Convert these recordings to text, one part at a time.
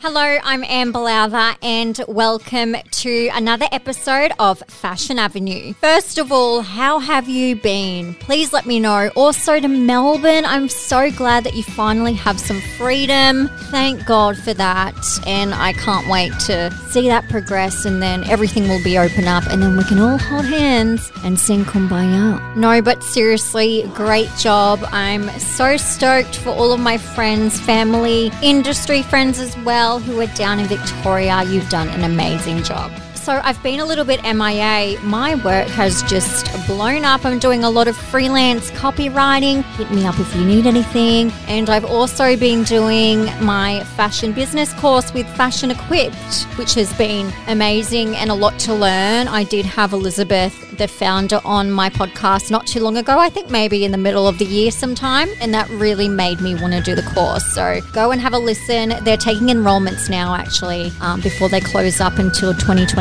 Hello, I'm Amber Lowther, and welcome to another episode of Fashion Avenue. First of all, how have you been? Please let me know. Also, to Melbourne, I'm so glad that you finally have some freedom. Thank God for that, and I can't wait to see that progress, and then everything will be open up, and then we can all hold hands and sing Kumbaya. No, but seriously, great job. I'm so stoked for all of my friends, family, industry friends as well who are down in Victoria. You've done an amazing job. So I've been a little bit MIA. My work has just blown up. I'm doing a lot of freelance copywriting. Hit me up if you need anything. And I've also been doing my fashion business course with Fashion Equipped, which has been amazing and a lot to learn. I did have Elizabeth, the founder, on my podcast not too long ago. I think maybe in the middle of the year sometime. And that really made me want to do the course. So go and have a listen. They're taking enrollments now, actually, um, before they close up until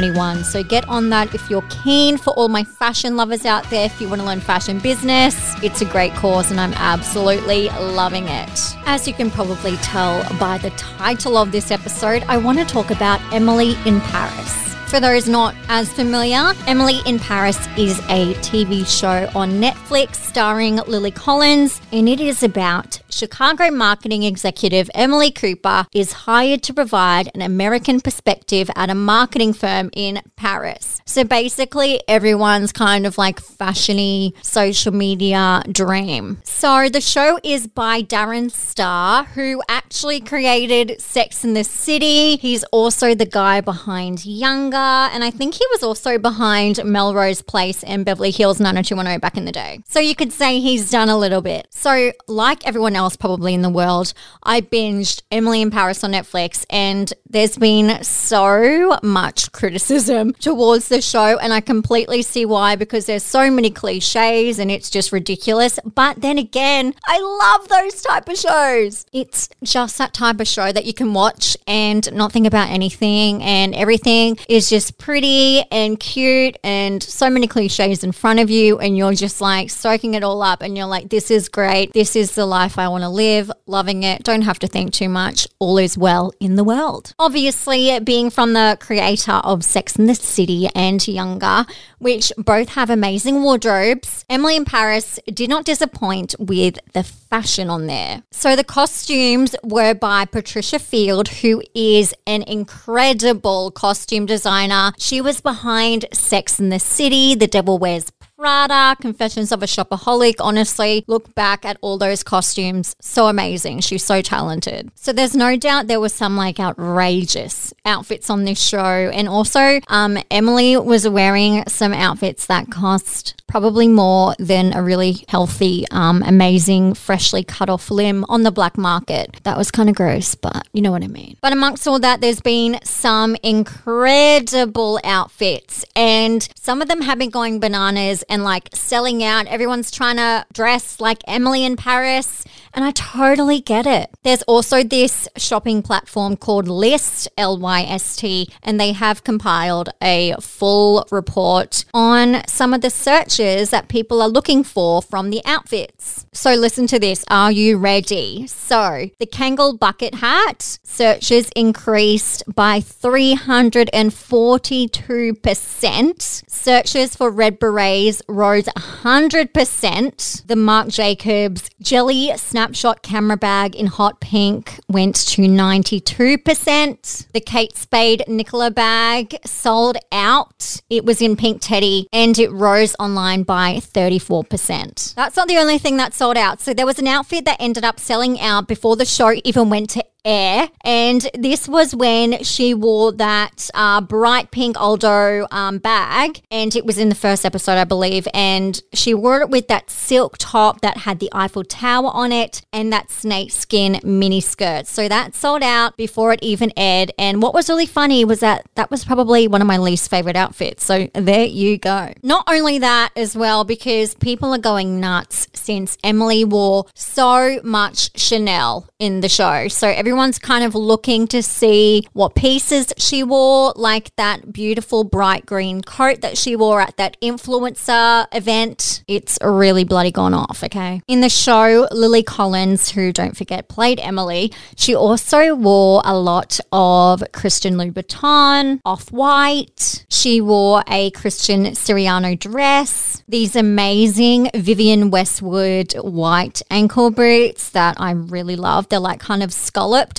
2021. So get on that if you're keen for all my fashion lovers out there. If you want to learn fashion business, it's a great course and I'm absolutely loving it. As you can probably tell by the title of this episode, I want to talk about Emily in Paris. For those not as familiar, Emily in Paris is a TV show on Netflix starring Lily Collins, and it is about Chicago marketing executive Emily Cooper is hired to provide an American perspective at a marketing firm in Paris. So basically, everyone's kind of like fashiony social media dream. So the show is by Darren Star, who actually created Sex in the City. He's also the guy behind Younger, and I think he was also behind Melrose Place and Beverly Hills 90210 back in the day. So you could say he's done a little bit. So, like everyone else probably in the world, I binged Emily in Paris on Netflix, and there's been so much criticism towards the show, and I completely see why because there's so many cliches and it's just ridiculous. But then again, I love those type of shows. It's just that type of show that you can watch and not think about anything, and everything is just pretty and cute, and so many cliches in front of you, and you're just like soaking it all up, and you're like, this is great. This is the life I want to live, loving it. Don't have to think too much. All is well in the world. Obviously, being from the creator of Sex and the City and Younger, which both have amazing wardrobes, Emily in Paris did not disappoint with the fashion on there. So the costumes were by Patricia Field, who is an incredible costume designer. She was behind Sex and the City, The Devil Wears Prada, Confessions of a Shopaholic. Honestly, look back at all those costumes. So amazing. She's so talented. So there's no doubt there were some like outrageous outfits on this show. And also, um, Emily was wearing some outfits that cost probably more than a really healthy, um, amazing, freshly cut off limb on the black market. That was kind of gross, but you know what I mean. But amongst all that, there's been some incredible outfits, and some of them have been going bananas and like selling out. Everyone's trying to dress like Emily in Paris, and I totally get it. There's also this shopping platform called Lyst, L Y S T, and they have compiled a full report on some of the searches that people are looking for from the outfits. So listen to this. Are you ready? So the Kangol bucket hat searches increased by 342%. Searches for red berets rose 100%. The Marc Jacobs jelly snapshot camera bag in hot pink went to 92%. The Kate Spade Nicola bag sold out. It was in pink teddy and it rose online by 34%. That's not the only thing that sold out. So there was an outfit that ended up selling out before the show even went to air. And this was when she wore that uh, bright pink Aldo um, bag. And it was in the first episode, I believe. And she wore it with that silk top that had the Eiffel Tower on it and that snake skin mini skirt. So that sold out before it even aired. And what was really funny was that that was probably one of my least favorite outfits. So there you go. Not only that as well, because people are going nuts since Emily wore so much Chanel in the show. So every Everyone's kind of looking to see what pieces she wore, like that beautiful bright green coat that she wore at that influencer event. It's really bloody gone off, okay? In the show, Lily Collins, who don't forget played Emily, she also wore a lot of Christian Louboutin, off white. She wore a Christian Siriano dress, these amazing Vivienne Westwood white ankle boots that I really love. They're like kind of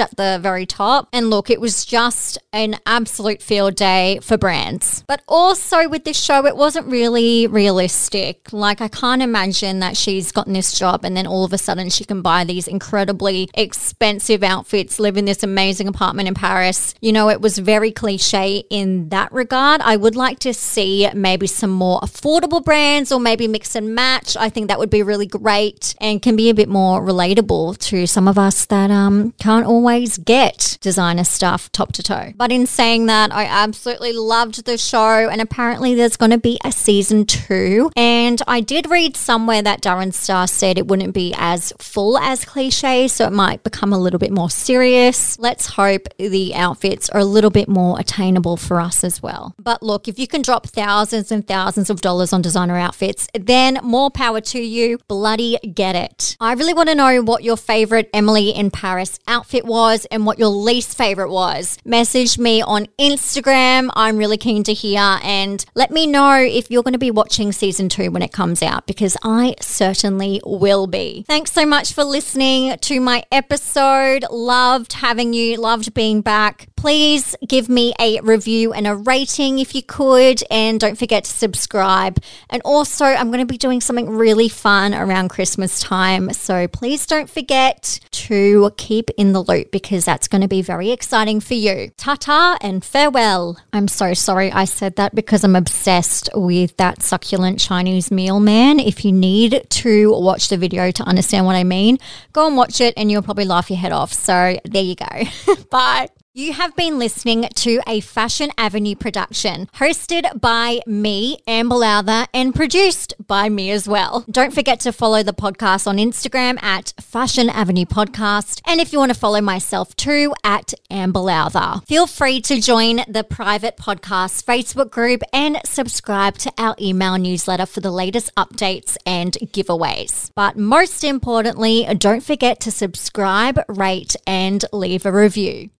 at the very top. And look, it was just an absolute field day for brands. But also with this show, it wasn't really realistic. Like, I can't imagine that she's gotten this job and then all of a sudden she can buy these incredibly expensive outfits, live in this amazing apartment in Paris. You know, it was very cliche in that regard. I would like to see maybe some more affordable brands or maybe mix and match. I think that would be really great and can be a bit more relatable to some of us that um, can't always get designer stuff top to toe. But in saying that, I absolutely loved the show, and apparently there's going to be a season two. And I did read somewhere that Darren Star said it wouldn't be as full as cliche, so it might become a little bit more serious. Let's hope the outfits are a little bit more attainable for us as well. But look, if you can drop thousands and thousands of dollars on designer outfits, then more power to you. Bloody get it. I really want to know what your favorite Emily in Paris outfit was and what your least favorite was. Message me on Instagram. I'm really keen to hear and let me know if you're going to be watching season two when it comes out because I certainly will be. Thanks so much for listening to my episode. Loved having you, loved being back. Please give me a review and a rating if you could, and don't forget to subscribe. And also, I'm going to be doing something really fun around Christmas time, so please don't forget to keep in the loop because that's going to be very exciting for you. Ta ta and farewell. I'm so sorry I said that because I'm obsessed with that succulent Chinese meal man. If you need to watch the video to understand what I mean, go and watch it and you'll probably laugh your head off. So there you go. Bye. You have been listening to a Fashion Avenue production hosted by me, Amber Lowther, and produced by me as well. Don't forget to follow the podcast on Instagram at Fashion Avenue Podcast. And if you want to follow myself too, at Amber Lowther. Feel free to join the private podcast Facebook group and subscribe to our email newsletter for the latest updates and giveaways. But most importantly, don't forget to subscribe, rate, and leave a review.